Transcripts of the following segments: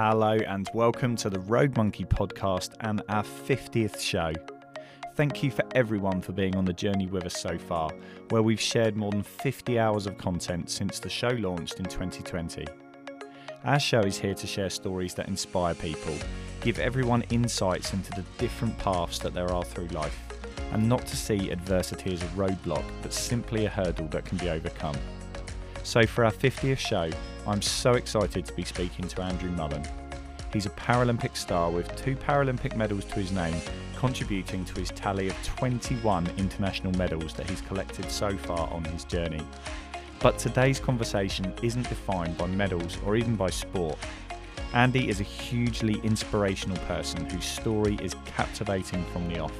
Hello, and welcome to the Rogue Monkey podcast and our 50th show. Thank you for everyone for being on the journey with us so far, where we've shared more than 50 hours of content since the show launched in 2020. Our show is here to share stories that inspire people, give everyone insights into the different paths that there are through life, and not to see adversity as a roadblock, but simply a hurdle that can be overcome. So, for our 50th show, I'm so excited to be speaking to Andrew Mullen. He's a Paralympic star with two Paralympic medals to his name, contributing to his tally of 21 international medals that he's collected so far on his journey. But today's conversation isn't defined by medals or even by sport. Andy is a hugely inspirational person whose story is captivating from the off.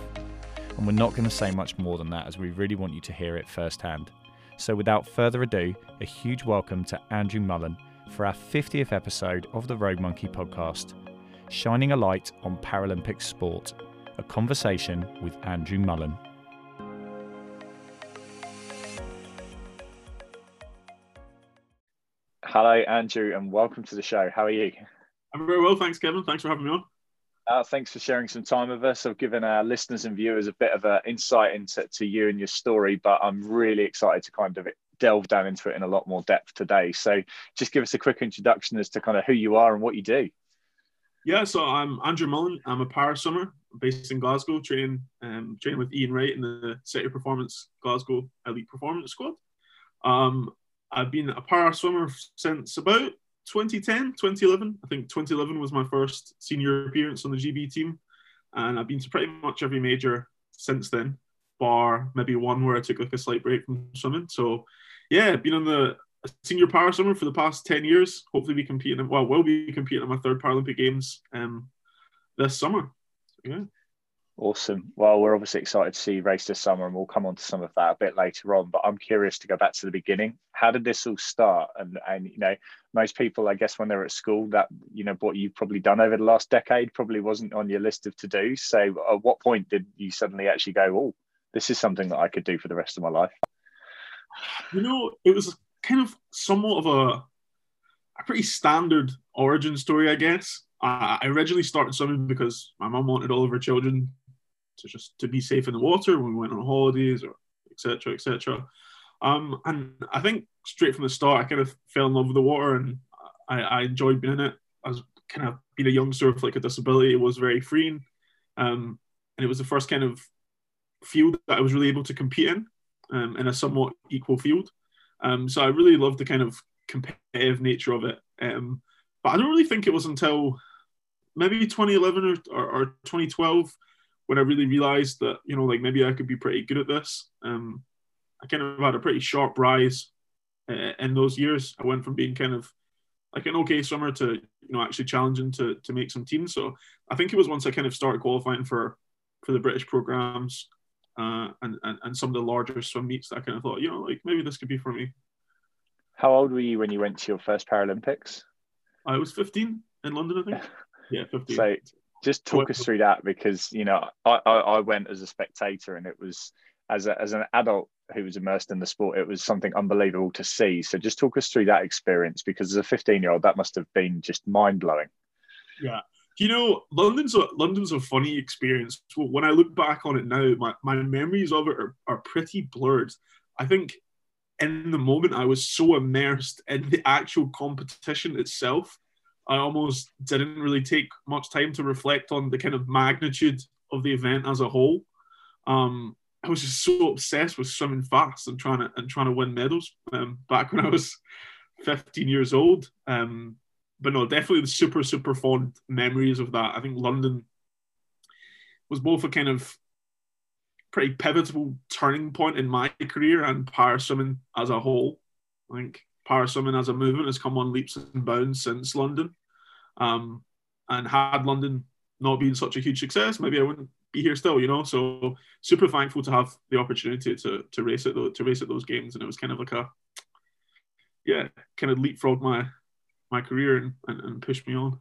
And we're not going to say much more than that as we really want you to hear it firsthand. So, without further ado, a huge welcome to Andrew Mullen for our 50th episode of the Rogue Monkey podcast, shining a light on Paralympic sport, a conversation with Andrew Mullen. Hello, Andrew, and welcome to the show. How are you? I'm very well, thanks, Kevin. Thanks for having me on. Uh, thanks for sharing some time with us. I've given our listeners and viewers a bit of an insight into to you and your story, but I'm really excited to kind of delve down into it in a lot more depth today. So, just give us a quick introduction as to kind of who you are and what you do. Yeah, so I'm Andrew Mullen. I'm a para swimmer based in Glasgow, training um, training with Ian Wright in the City Performance Glasgow Elite Performance Squad. Um, I've been a para swimmer since about 2010, 2011. I think 2011 was my first senior appearance on the GB team. And I've been to pretty much every major since then, bar maybe one where I took like a slight break from swimming. So, yeah, been on the senior para swimmer for the past 10 years. Hopefully, be competing, well, will be competing in my third Paralympic Games um, this summer. Yeah. Awesome. Well, we're obviously excited to see you race this summer, and we'll come on to some of that a bit later on. But I'm curious to go back to the beginning. How did this all start? And and you know, most people, I guess, when they're at school, that you know what you've probably done over the last decade probably wasn't on your list of to do. So, at what point did you suddenly actually go, "Oh, this is something that I could do for the rest of my life"? You know, it was kind of somewhat of a a pretty standard origin story, I guess. I originally started swimming because my mum wanted all of her children to just to be safe in the water when we went on holidays or etc etc um, and I think straight from the start I kind of fell in love with the water and I, I enjoyed being in it I was kind of being a youngster with like a disability it was very freeing um, and it was the first kind of field that I was really able to compete in um, in a somewhat equal field um, so I really loved the kind of competitive nature of it um, but I don't really think it was until maybe 2011 or, or, or 2012 when I really realized that, you know, like maybe I could be pretty good at this. Um, I kind of had a pretty sharp rise uh, in those years. I went from being kind of like an okay swimmer to, you know, actually challenging to, to make some teams. So I think it was once I kind of started qualifying for, for the British programs uh, and, and, and some of the larger swim meets that I kind of thought, you know, like maybe this could be for me. How old were you when you went to your first Paralympics? I was 15 in London, I think. Yeah, 15. So just talk us through that because you know I, I, I went as a spectator and it was as a, as an adult who was immersed in the sport it was something unbelievable to see so just talk us through that experience because as a 15 year old that must have been just mind-blowing yeah you know london's a london's a funny experience when i look back on it now my, my memories of it are, are pretty blurred i think in the moment i was so immersed in the actual competition itself I almost didn't really take much time to reflect on the kind of magnitude of the event as a whole. Um, I was just so obsessed with swimming fast and trying to and trying to win medals um, back when I was 15 years old. Um, but no, definitely the super super fond memories of that. I think London was both a kind of pretty pivotal turning point in my career and para swimming as a whole. I think para swimming as a movement has come on leaps and bounds since London. Um, and had London not been such a huge success, maybe I wouldn't be here still, you know. So super thankful to have the opportunity to to race the, to race at those games, and it was kind of like a yeah, kind of leapfrog my my career and, and, and pushed me on.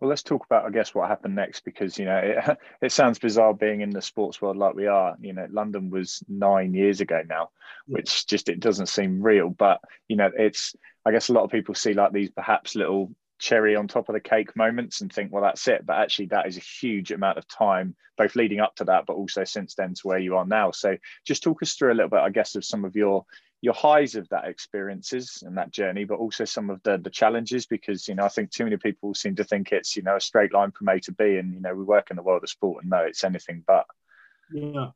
Well, let's talk about, I guess, what happened next because you know it, it sounds bizarre being in the sports world like we are. You know, London was nine years ago now, which just it doesn't seem real. But you know, it's I guess a lot of people see like these perhaps little cherry on top of the cake moments and think, well, that's it. But actually, that is a huge amount of time, both leading up to that, but also since then to where you are now. So just talk us through a little bit, I guess, of some of your your highs of that experiences and that journey, but also some of the the challenges, because you know I think too many people seem to think it's you know a straight line from A to B, and you know we work in the world of sport and no, it's anything but. Yeah,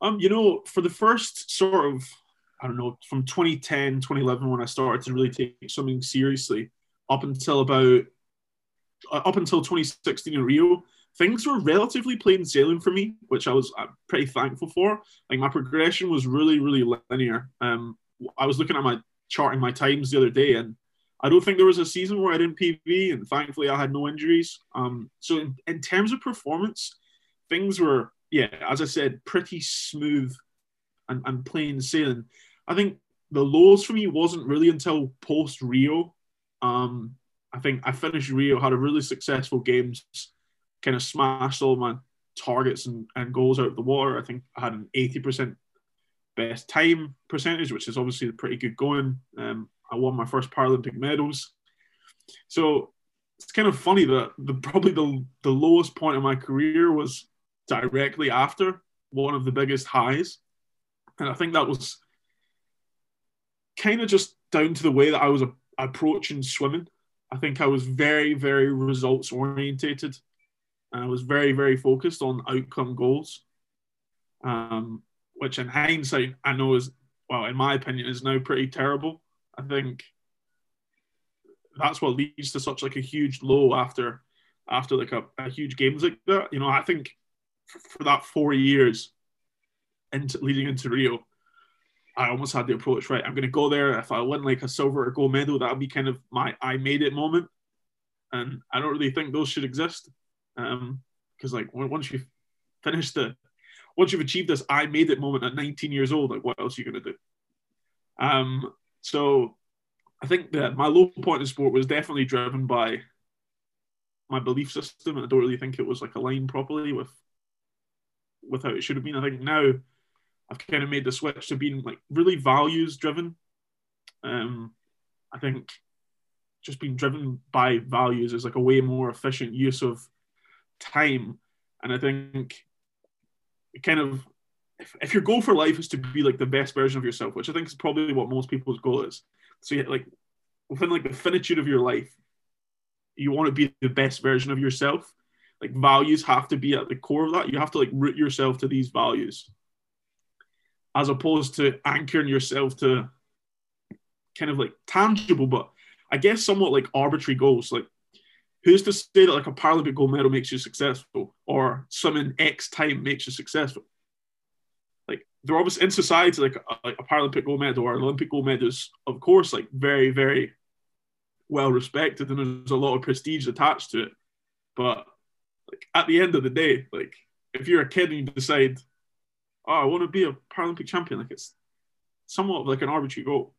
um, you know, for the first sort of I don't know from 2010, 2011 when I started to really take something seriously, up until about uh, up until 2016 in Rio, things were relatively plain sailing for me, which I was uh, pretty thankful for. Like my progression was really, really linear. Um, I was looking at my charting my times the other day, and I don't think there was a season where I didn't PB, and thankfully I had no injuries. Um, so in, in terms of performance, things were, yeah, as I said, pretty smooth and, and plain sailing. I think the lows for me wasn't really until post Rio. Um, I think I finished Rio, had a really successful games kind of smashed all my targets and, and goals out of the water. I think I had an 80% best time percentage, which is obviously pretty good going. Um, I won my first Paralympic medals. So it's kind of funny that the probably the, the lowest point of my career was directly after one of the biggest highs. And I think that was kind of just down to the way that I was approaching swimming. I think I was very, very results orientated and I was very, very focused on outcome goals, um, which in hindsight, I know is, well, in my opinion, is now pretty terrible. I think that's what leads to such like a huge low after after like a, a huge games like that. You know, I think for that four years into leading into Rio, I almost had the approach right. I'm going to go there. If I win like a silver or gold medal, that'll be kind of my I made it moment. And I don't really think those should exist um, because like once you've finished the, once you've achieved this I made it moment at 19 years old, like what else are you gonna do? Um, so I think that my low point in sport was definitely driven by my belief system, and I don't really think it was like aligned properly with with how it should have been. I think now I've kind of made the switch to being like really values driven. Um, I think just being driven by values is like a way more efficient use of time. And I think kind of if, if your goal for life is to be like the best version of yourself, which I think is probably what most people's goal is. So like within like the finitude of your life, you want to be the best version of yourself. Like values have to be at the core of that. You have to like root yourself to these values. As opposed to anchoring yourself to kind of like tangible, but I guess somewhat like arbitrary goals. Like who's to say that like a Paralympic gold medal makes you successful or some in X time makes you successful? Like they're obviously in society, like a, like a Paralympic gold medal or an Olympic gold medal is, of course, like very, very well respected and there's a lot of prestige attached to it. But like at the end of the day, like if you're a kid and you decide, oh, I want to be a Paralympic champion, like it's somewhat like an arbitrary goal.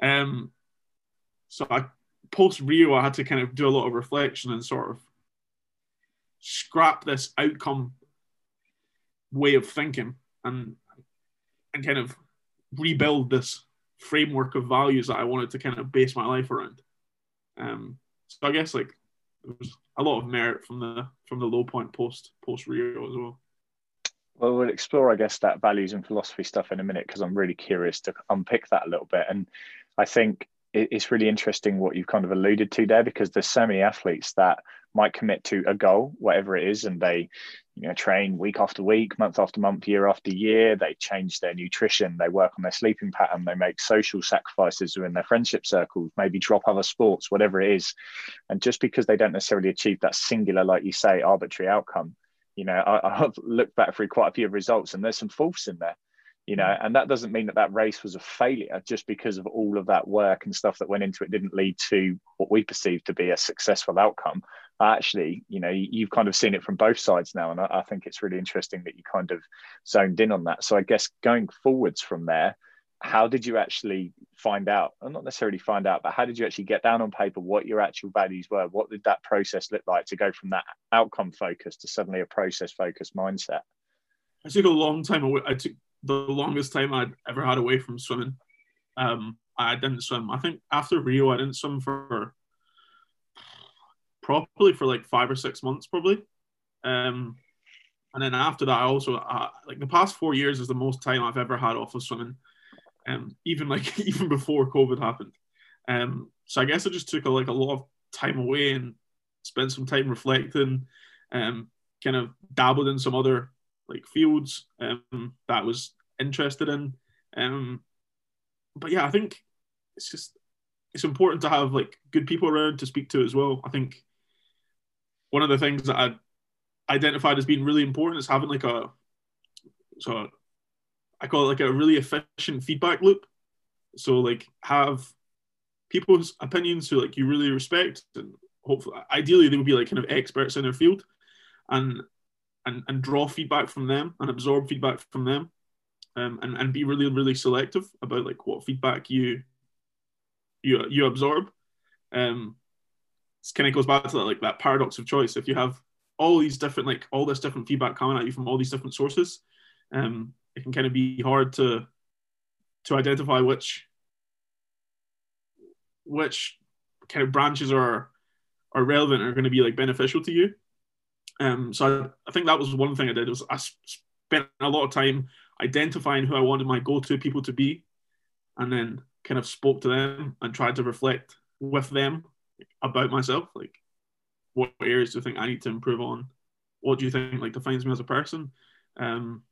Um, so I post Rio, I had to kind of do a lot of reflection and sort of scrap this outcome way of thinking and and kind of rebuild this framework of values that I wanted to kind of base my life around. Um, so I guess like there was a lot of merit from the from the low point post post Rio as well. Well, we'll explore, I guess, that values and philosophy stuff in a minute because I'm really curious to unpick that a little bit. And I think it's really interesting what you've kind of alluded to there because there's so many athletes that might commit to a goal, whatever it is, and they, you know, train week after week, month after month, year after year. They change their nutrition, they work on their sleeping pattern, they make social sacrifices within their friendship circles, maybe drop other sports, whatever it is. And just because they don't necessarily achieve that singular, like you say, arbitrary outcome, you know, I, I've looked back through quite a few results, and there's some faults in there you hmm. know and that doesn't mean that that race was a failure just because of all of that work and stuff that went into it didn't lead to what we perceive to be a successful outcome. Actually you know you've kind of seen it from both sides now and I, think it's really interesting that you kind of zoned in on that. So i guess going forwards from there how did you actually find out or not necessarily find out but how did you actually get down on paper what your actual values were? What did that process look like to go from that outcome focus to suddenly a process focused mindset? I took a long time. I took the longest time I'd ever had away from swimming. Um, I didn't swim. I think after Rio, I didn't swim for properly for like five or six months, probably. Um, and then after that, I also uh, like the past four years is the most time I've ever had off of swimming, um, even like even before COVID happened. Um, so I guess I just took a, like a lot of time away and spent some time reflecting, um, kind of dabbled in some other like fields um, that I was interested in. Um, but yeah, I think it's just it's important to have like good people around to speak to as well. I think one of the things that I identified as being really important is having like a so I call it like a really efficient feedback loop. So like have people's opinions who like you really respect and hopefully ideally they would be like kind of experts in their field and and, and draw feedback from them and absorb feedback from them um, and, and be really really selective about like what feedback you you you absorb. Um it kind of goes back to that like that paradox of choice. If you have all these different like all this different feedback coming at you from all these different sources um it can kind of be hard to to identify which which kind of branches are are relevant are going to be like beneficial to you um so I, I think that was one thing i did was i spent a lot of time identifying who i wanted my go-to people to be and then kind of spoke to them and tried to reflect with them about myself like what areas do you think I need to improve on? What do you think like defines me as a person? Um,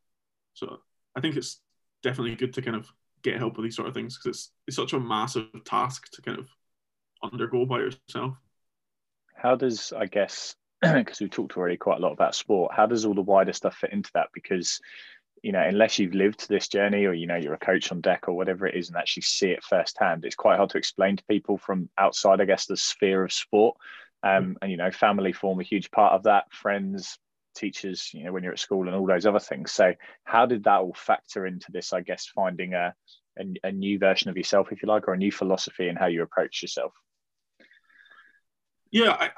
so I think it's definitely good to kind of get help with these sort of things because it's it's such a massive task to kind of undergo by yourself. How does I guess because we talked already quite a lot about sport, how does all the wider stuff fit into that? Because you know, unless you've lived this journey or you know you're a coach on deck or whatever it is and actually see it firsthand, it's quite hard to explain to people from outside, I guess, the sphere of sport. Um, and you know, family form a huge part of that. Friends, teachers, you know, when you're at school and all those other things. So, how did that all factor into this? I guess finding a a, a new version of yourself, if you like, or a new philosophy in how you approach yourself. Yeah, I,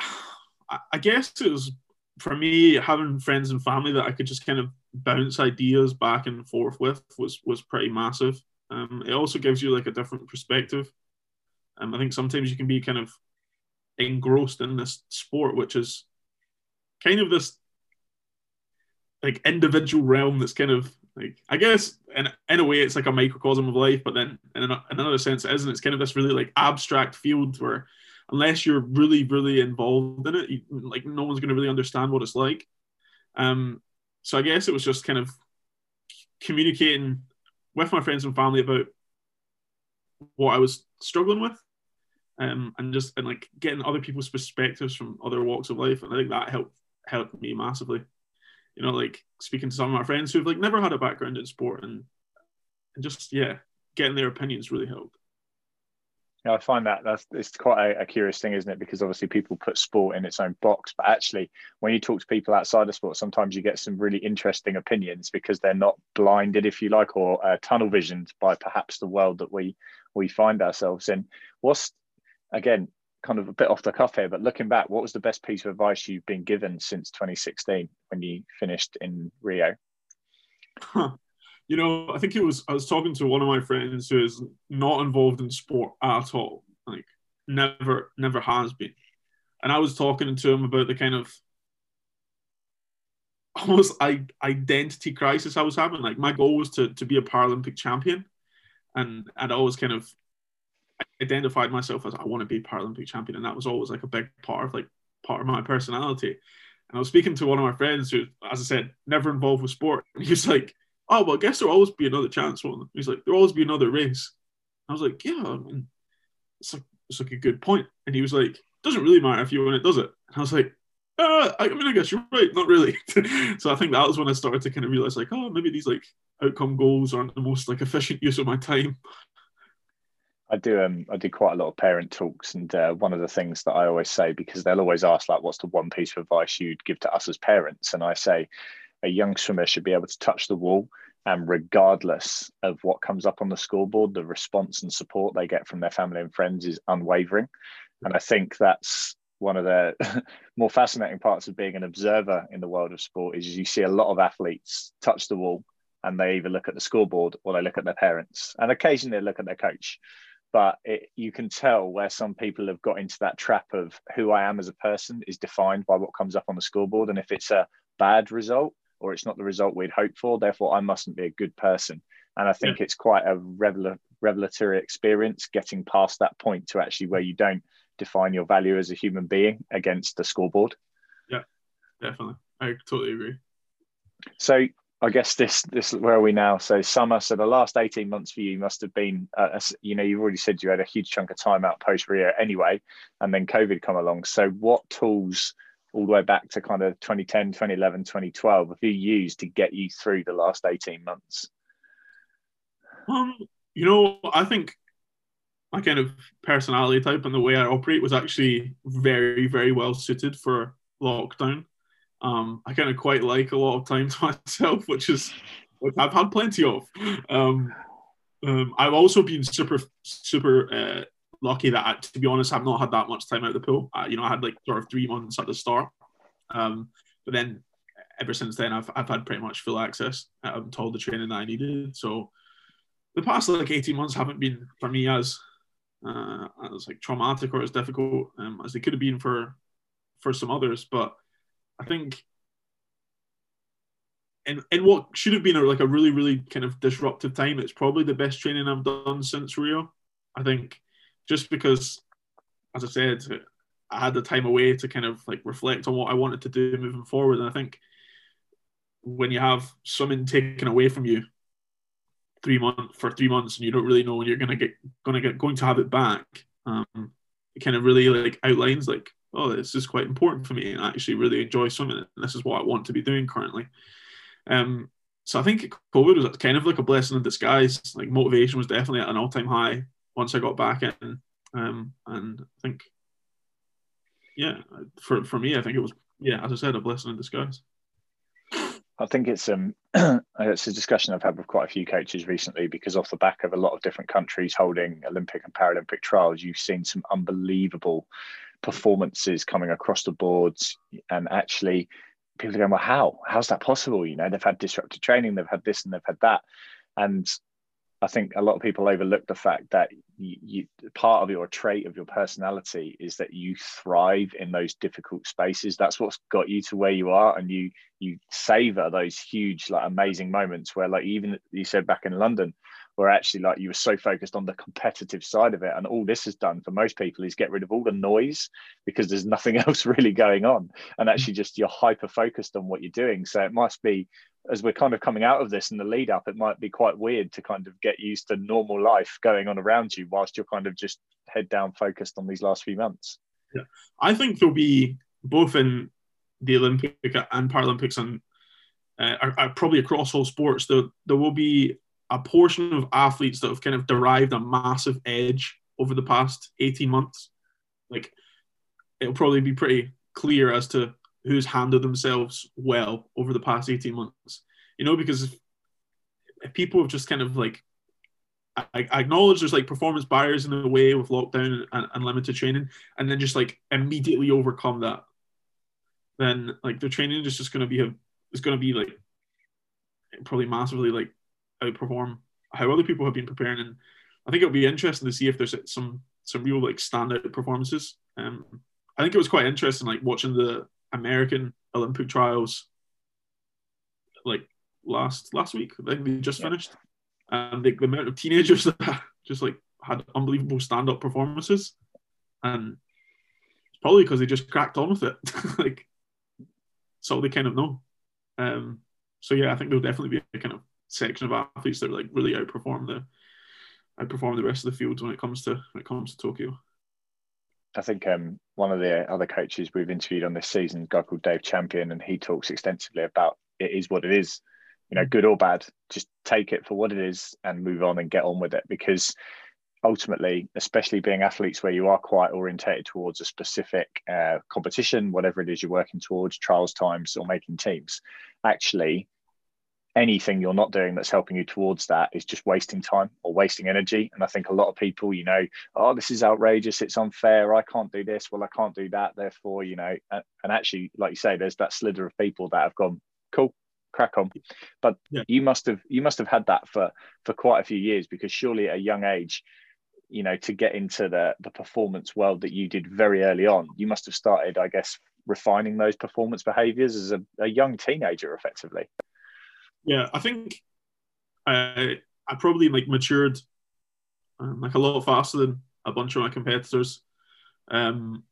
I guess it was for me having friends and family that I could just kind of bounce ideas back and forth with was was pretty massive. Um, it also gives you like a different perspective. Um, I think sometimes you can be kind of engrossed in this sport, which is kind of this like individual realm that's kind of like I guess in, in a way it's like a microcosm of life, but then in, in another sense it isn't. It's kind of this really like abstract field where unless you're really really involved in it, you, like no one's going to really understand what it's like. Um, so I guess it was just kind of communicating with my friends and family about what I was struggling with um, and just and like getting other people's perspectives from other walks of life, and I think that helped helped me massively. You know, like speaking to some of my friends who've like never had a background in sport, and and just yeah, getting their opinions really helped. Yeah, I find that that's it's quite a, a, curious thing, isn't it? Because obviously people put sport in its own box, but actually, when you talk to people outside of sport, sometimes you get some really interesting opinions because they're not blinded, if you like, or uh, tunnel visioned by perhaps the world that we we find ourselves in. What's again, kind of a bit off the cuff here, but looking back, what was the best piece of advice you've been given since 2016 when you finished in Rio? Huh. You know, I think it was I was talking to one of my friends who is not involved in sport at all, like never, never has been, and I was talking to him about the kind of almost I, identity crisis I was having. Like my goal was to to be a Paralympic champion, and I'd always kind of identified myself as I want to be a Paralympic champion, and that was always like a big part of like part of my personality. And I was speaking to one of my friends who, as I said, never involved with sport, and he was like, "Oh well, I guess there'll always be another chance." One, he's like, "There'll always be another race." I was like, "Yeah, I mean, it's like it's like a good point." And he was like, "Doesn't really matter if you win it, does it?" And I was like, uh, I mean, I guess you're right, not really. so I think that was when I started to kind of realize, like, oh, maybe these like outcome goals aren't the most like efficient use of my time. I do um I do quite a lot of parent talks, and uh, one of the things that I always say because they'll always ask like, "What's the one piece of advice you'd give to us as parents?" And I say, a young swimmer should be able to touch the wall, and regardless of what comes up on the scoreboard, the response and support they get from their family and friends is unwavering. And I think that's one of the more fascinating parts of being an observer in the world of sport is you see a lot of athletes touch the wall and they either look at the scoreboard or they look at their parents and occasionally they look at their coach but it, you can tell where some people have got into that trap of who I am as a person is defined by what comes up on the scoreboard. And if it's a bad result or it's not the result we'd hoped for, therefore I mustn't be a good person. And I think yeah. it's quite a revel- revelatory experience getting past that point to actually where you don't define your value as a human being against the scoreboard. Yeah, definitely. I totally agree. So I guess this this where are we now? So summer. So the last eighteen months for you must have been, uh, you know, you've already said you had a huge chunk of time out post Rio anyway, and then COVID come along. So what tools, all the way back to kind of 2010, 2011, 2012, have you used to get you through the last eighteen months? Um, you know, I think my kind of personality type and the way I operate was actually very, very well suited for lockdown. Um, I kind of quite like a lot of time to myself, which is which I've had plenty of. Um, um, I've also been super, super uh, lucky that, I, to be honest, I've not had that much time out of the pool. Uh, you know, I had like sort of three months at the start, um, but then ever since then, I've I've had pretty much full access um, to all the training that I needed. So the past like 18 months haven't been for me as uh, as like traumatic or as difficult um, as they could have been for for some others. But I think in, in what should have been a, like a really really kind of disruptive time, it's probably the best training I've done since Rio. I think just because, as I said, I had the time away to kind of like reflect on what I wanted to do moving forward. And I think when you have something taken away from you three months for three months and you don't really know when you're gonna get gonna get going to have it back um it kind of really like outlines like oh this is quite important for me. And I actually really enjoy swimming and this is what I want to be doing currently. Um so I think COVID was kind of like a blessing in disguise. Like motivation was definitely at an all-time high once I got back in um and I think yeah for for me I think it was yeah as I said a blessing in disguise I think it's um it's a discussion I've had with quite a few coaches recently because off the back of a lot of different countries holding Olympic and Paralympic trials, you've seen some unbelievable performances coming across the boards, and actually people are going, well, how? How's that possible? You know, they've had disrupted training, they've had this and they've had that, and I think a lot of people overlook the fact that you, you, part of your trait of your personality is that you thrive in those difficult spaces. That's what's got you to where you are, and you you savor those huge, like amazing moments where, like even you said back in London, where actually like you were so focused on the competitive side of it, and all this has done for most people is get rid of all the noise because there's nothing else really going on, and actually just you're hyper focused on what you're doing. So it must be as we're kind of coming out of this in the lead up, it might be quite weird to kind of get used to normal life going on around you whilst you're kind of just head down focused on these last few months. Yeah, I think there'll be both in the Olympic and Paralympics and uh, are, are probably across all sports. There, there will be a portion of athletes that have kind of derived a massive edge over the past 18 months. Like it'll probably be pretty clear as to who's handled themselves well over the past 18 months. You know, because if, if people have just kind of like I, I, acknowledge there's like performance barriers in the way with lockdown and, and, limited training, and then just like immediately overcome that, then like their training is just going to be a, is going to be like probably massively like outperform how other people have been preparing, and I think it'll be interesting to see if there's some some real like standout performances. Um, I think it was quite interesting like watching the American Olympic trials like last last week. I think they just yeah. finished, and the, the amount of teenagers that just like had unbelievable stand up performances, and it's probably because they just cracked on with it. like, so they kind of know. Um, so yeah, I think there'll definitely be a kind of section of athletes that like really outperform the outperform the rest of the field when it comes to when it comes to Tokyo. I think um, one of the other coaches we've interviewed on this season, a guy called Dave Champion, and he talks extensively about it is what it is, you know, good or bad, just take it for what it is and move on and get on with it. Because ultimately, especially being athletes where you are quite orientated towards a specific uh, competition, whatever it is you're working towards, trials times or making teams, actually anything you're not doing that's helping you towards that is just wasting time or wasting energy. And I think a lot of people, you know, oh, this is outrageous, it's unfair, I can't do this, well, I can't do that, therefore, you know, and, and actually, like you say, there's that slither of people that have gone, cool, crack on. But yeah. you must have you must have had that for for quite a few years because surely at a young age, you know to get into the the performance world that you did very early on you must have started i guess refining those performance behaviors as a, a young teenager effectively yeah i think i i probably like matured um, like a lot faster than a bunch of my competitors um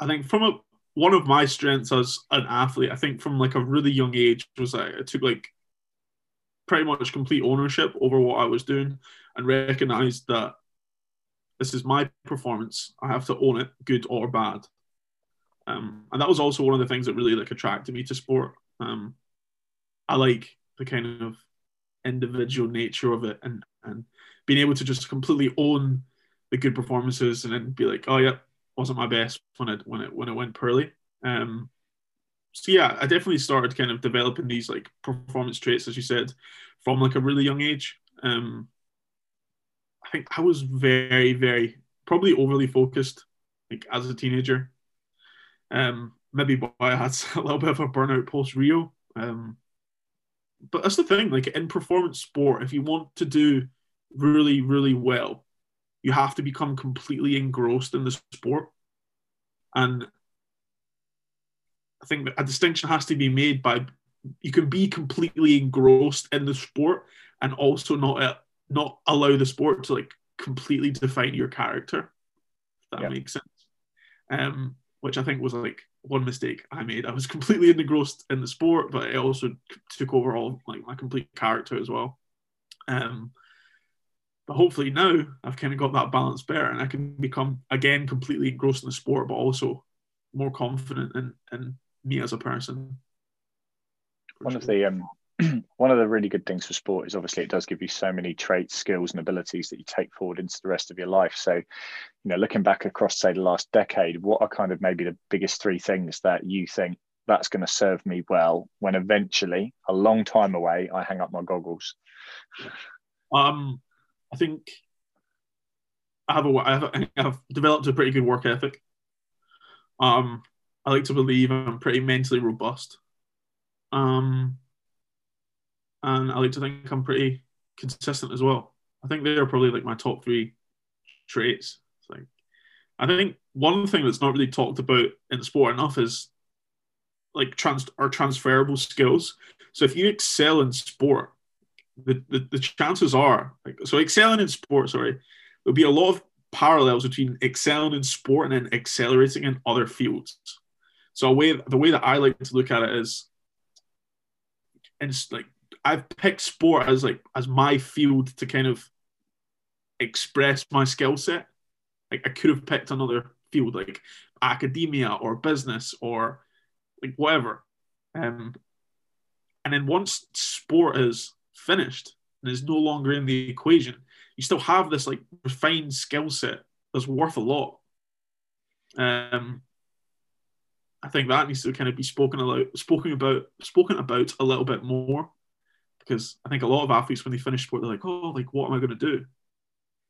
i think from a one of my strengths as an athlete i think from like a really young age was i, I took like pretty much complete ownership over what i was doing and recognized that this is my performance. I have to own it, good or bad. Um, and that was also one of the things that really like attracted me to sport. Um, I like the kind of individual nature of it and and being able to just completely own the good performances and then be like, oh yeah, wasn't my best when it when it when it went poorly. Um, so yeah, I definitely started kind of developing these like performance traits, as you said, from like a really young age. Um, I think I was very, very probably overly focused, like as a teenager. Um, maybe why I had a little bit of a burnout post Rio. Um, but that's the thing, like in performance sport, if you want to do really, really well, you have to become completely engrossed in the sport. And I think a distinction has to be made by you can be completely engrossed in the sport and also not not allow the sport to like completely define your character. If that yeah. makes sense. Um, which I think was like one mistake I made. I was completely engrossed in the sport, but it also took over all like my complete character as well. Um, but hopefully now I've kind of got that balance better, and I can become again completely engrossed in the sport, but also more confident in in me as a person. One sure. of the um, one of the really good things for sport is obviously it does give you so many traits, skills, and abilities that you take forward into the rest of your life. So, you know, looking back across, say, the last decade, what are kind of maybe the biggest three things that you think that's going to serve me well when eventually, a long time away, I hang up my goggles? Um, I think I have a I have, I have developed a pretty good work ethic. Um, I like to believe I'm pretty mentally robust. Um, and I like to think I'm pretty consistent as well. I think they're probably like my top three traits. Like, I think one thing that's not really talked about in sport enough is like trans or transferable skills. So if you excel in sport, the, the, the chances are like so excelling in sport, sorry, there'll be a lot of parallels between excelling in sport and then accelerating in other fields. So a way the way that I like to look at it is and like I've picked sport as like as my field to kind of express my skill set. Like I could have picked another field like academia or business or like whatever. Um, and then once sport is finished and is no longer in the equation, you still have this like refined skill set that's worth a lot. Um, I think that needs to kind of be spoken about, spoken about, spoken about a little bit more because I think a lot of athletes when they finish sport they're like, oh, like what am I going to do?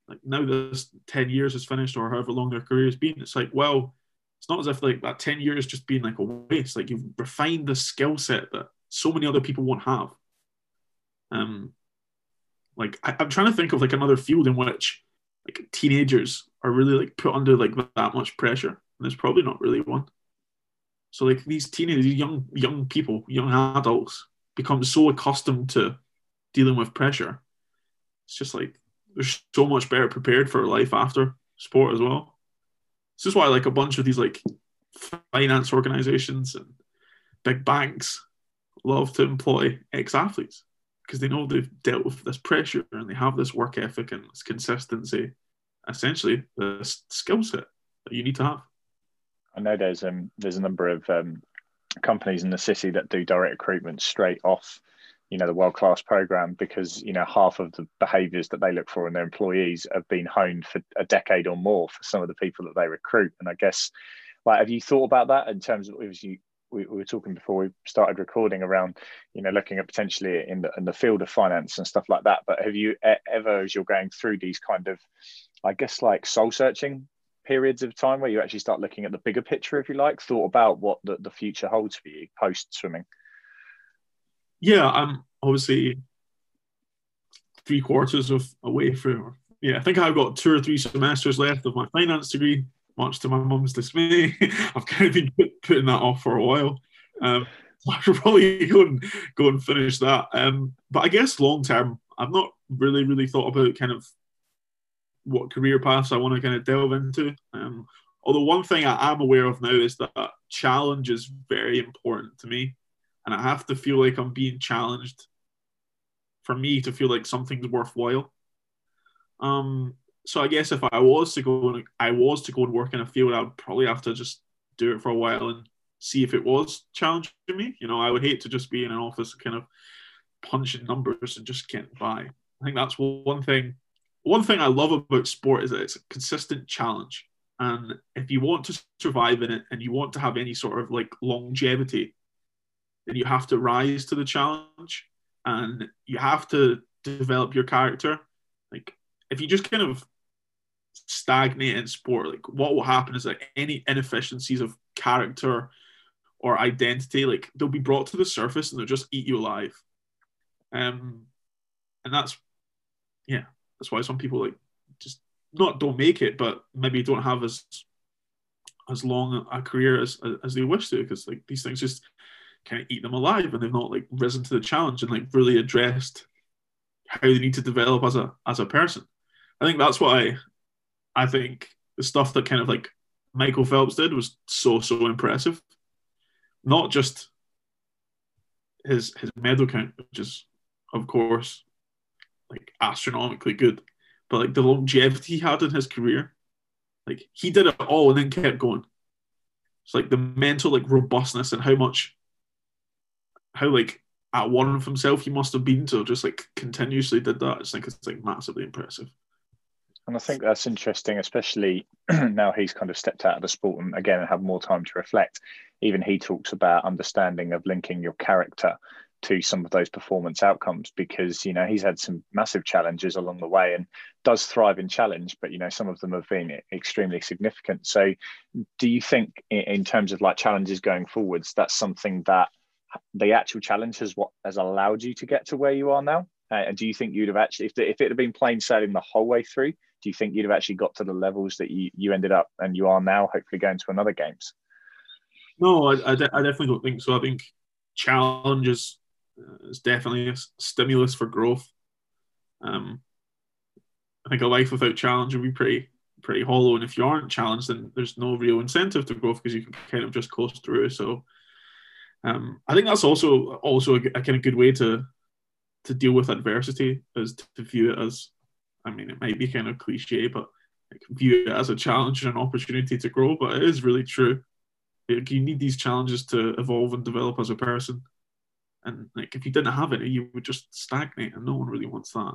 Like now this ten years is finished or however long their career has been, it's like well, it's not as if like that ten years just been like a waste. Like you've refined the skill set that so many other people won't have. Um, like I, I'm trying to think of like another field in which like teenagers are really like put under like that much pressure, and there's probably not really one. So like these teenagers, young young people, young adults become so accustomed to dealing with pressure. It's just like they're so much better prepared for life after sport as well. This is why like a bunch of these like finance organizations and big banks love to employ ex-athletes because they know they've dealt with this pressure and they have this work ethic and this consistency, essentially the skill set that you need to have. I know there's um there's a number of um, companies in the city that do direct recruitment straight off you know the world class program because you know half of the behaviors that they look for in their employees have been honed for a decade or more for some of the people that they recruit. And i guess like have you thought about that in terms of as you we, we, were talking before we started recording around you know looking at potentially in the in the field of finance and stuff like that. But have you ever as you're going through these kind of i guess like soul searching periods of time where you actually start looking at the bigger picture, if you like, thought about what the, the future holds for you post swimming? Yeah, I'm obviously three quarters of away from, yeah, I think I've got two or three semesters left of my finance degree, much to my mum's dismay. I've kind of been putting that off for a while. Um, I should probably go and go and finish that. Um, but I guess long term, I've not really, really thought about kind of what career paths I want to kind of delve into. Um, although one thing I am aware of now is that challenge is very important to me, and I have to feel like I'm being challenged for me to feel like something's worthwhile. Um, so I guess if I was to go and I was to go and work in a field, I'd probably have to just do it for a while and see if it was challenging me. You know, I would hate to just be in an office kind of punching numbers and just getting by. I think that's one thing. One thing I love about sport is that it's a consistent challenge. And if you want to survive in it and you want to have any sort of like longevity, then you have to rise to the challenge and you have to develop your character. Like if you just kind of stagnate in sport, like what will happen is that any inefficiencies of character or identity, like they'll be brought to the surface and they'll just eat you alive. Um, and that's yeah, that's why some people like just not don't make it, but maybe don't have as as long a career as as they wish to, because like these things just kind of eat them alive, and they've not like risen to the challenge and like really addressed how they need to develop as a as a person. I think that's why I think the stuff that kind of like Michael Phelps did was so so impressive. Not just his his medal count, which is of course like astronomically good, but like the longevity he had in his career, like he did it all and then kept going. It's like the mental like robustness and how much, how like at one of himself he must have been to just like continuously did that. I just think it's like massively impressive. And I think that's interesting, especially now he's kind of stepped out of the sport and again have more time to reflect. Even he talks about understanding of linking your character to some of those performance outcomes because you know he's had some massive challenges along the way and does thrive in challenge but you know some of them have been extremely significant. So do you think in terms of like challenges going forwards that's something that the actual challenge has what has allowed you to get to where you are now? Uh, and do you think you'd have actually if, the, if it had been plain sailing the whole way through do you think you'd have actually got to the levels that you, you ended up and you are now hopefully going to another games? No I, I, de- I definitely don't think so. I think challenges uh, is definitely a stimulus for growth. Um, I think a life without challenge would be pretty pretty hollow, and if you aren't challenged, then there's no real incentive to growth because you can kind of just coast through. So, um, I think that's also also a, a, kind of good way to to deal with adversity is to view it as, I mean, it might be kind of cliche, but view it as a challenge and an opportunity to grow. But it is really true. You need these challenges to evolve and develop as a person. And like if you didn't have it, you would just stagnate, and no one really wants that.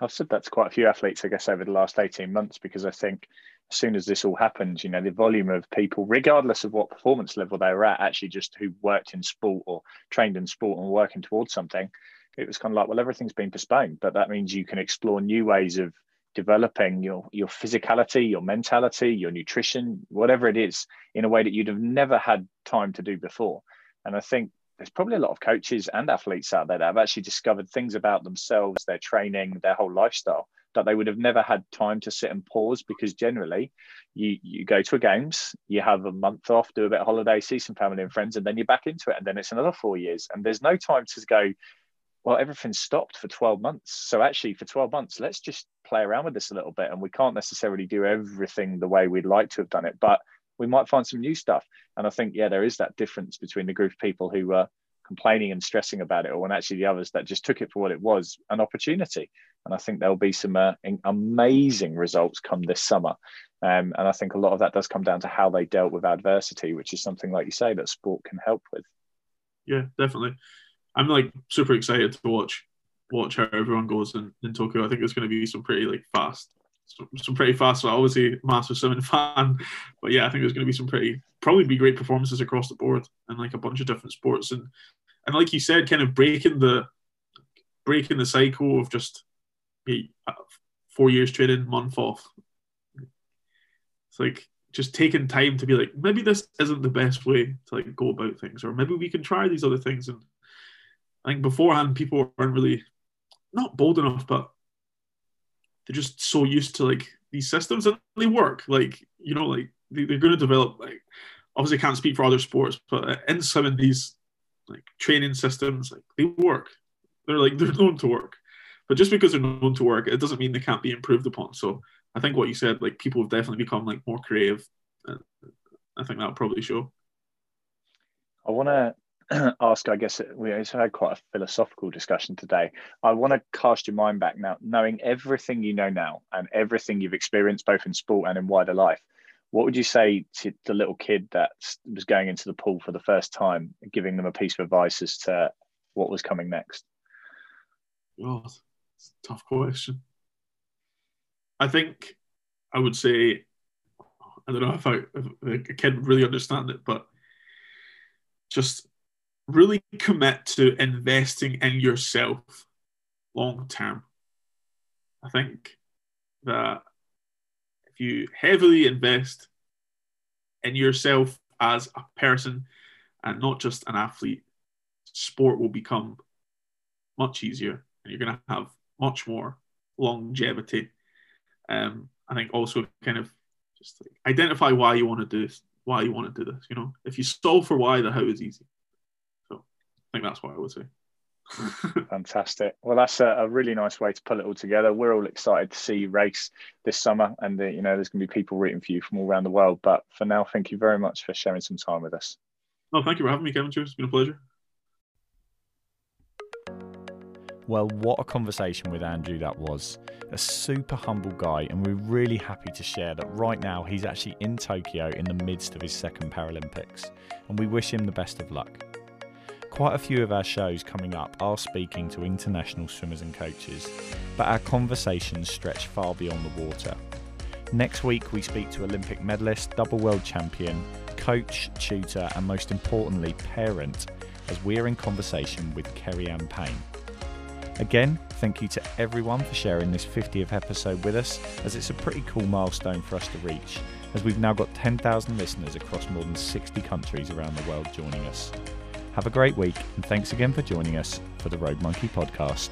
I've said that to quite a few athletes, I guess, over the last 18 months, because I think as soon as this all happens, you know, the volume of people, regardless of what performance level they were at, actually just who worked in sport or trained in sport and working towards something, it was kind of like, well, everything's been postponed. But that means you can explore new ways of developing your your physicality, your mentality, your nutrition, whatever it is, in a way that you'd have never had time to do before. And I think there's probably a lot of coaches and athletes out there that have actually discovered things about themselves, their training, their whole lifestyle that they would have never had time to sit and pause because generally you you go to a games, you have a month off, do a bit of holiday, see some family and friends, and then you're back into it. And then it's another four years. And there's no time to go, well, everything's stopped for 12 months. So actually for 12 months, let's just play around with this a little bit. And we can't necessarily do everything the way we'd like to have done it. But we might find some new stuff. And I think, yeah, there is that difference between the group of people who were complaining and stressing about it, or and actually the others that just took it for what it was an opportunity. And I think there'll be some uh, amazing results come this summer. Um, and I think a lot of that does come down to how they dealt with adversity, which is something, like you say, that sport can help with. Yeah, definitely. I'm like super excited to watch watch how everyone goes in, in Tokyo. I think it's going to be some pretty like fast some pretty fast. So obviously, massive swimming fan, but yeah, I think there's going to be some pretty probably be great performances across the board and like a bunch of different sports and and like you said, kind of breaking the breaking the cycle of just uh, four years training, month off. It's like just taking time to be like maybe this isn't the best way to like go about things, or maybe we can try these other things. And I think beforehand, people weren't really not bold enough, but they're just so used to like these systems and they work. Like you know, like they, are going to develop. Like obviously, can't speak for other sports, but in some of these like training systems, like they work. They're like they're known to work. But just because they're known to work, it doesn't mean they can't be improved upon. So I think what you said, like people have definitely become like more creative. I think that'll probably show. I want to ask, I guess we've had quite a philosophical discussion today. I want to cast your mind back now, knowing everything you know now and everything you've experienced both in sport and in wider life. What would you say to the little kid that was going into the pool for the first time, giving them a piece of advice as to what was coming next? Oh, tough question. I think I would say I don't know if, I, if a kid really understand it, but just really commit to investing in yourself long term. I think that if you heavily invest in yourself as a person and not just an athlete, sport will become much easier and you're going to have much more longevity. Um, I think also kind of just like identify why you want to do this, why you want to do this. You know, if you solve for why, the how is easy. So I think that's what I would say. Fantastic. Well, that's a, a, really nice way to pull it all together. We're all excited to see you race this summer, and uh, you know there's going to be people rooting for you from all around the world. But for now, thank you very much for sharing some time with us. No, thank you for having me, Kevin. It's been a pleasure. Well, what a conversation with Andrew that was. A super humble guy, and we're really happy to share that right now he's actually in Tokyo in the midst of his second Paralympics, and we wish him the best of luck. Quite a few of our shows coming up are speaking to international swimmers and coaches, but our conversations stretch far beyond the water. Next week, we speak to Olympic medalist, double world champion, coach, tutor, and most importantly, parent, as we're in conversation with Keri-anne Payne. Again, thank you to everyone for sharing this 50th episode with us, as it's a pretty cool milestone for us to reach, as we've now got 10,000 listeners across more than 60 countries around the world joining us. Have a great week, and thanks again for joining us for the Rogue Monkey podcast.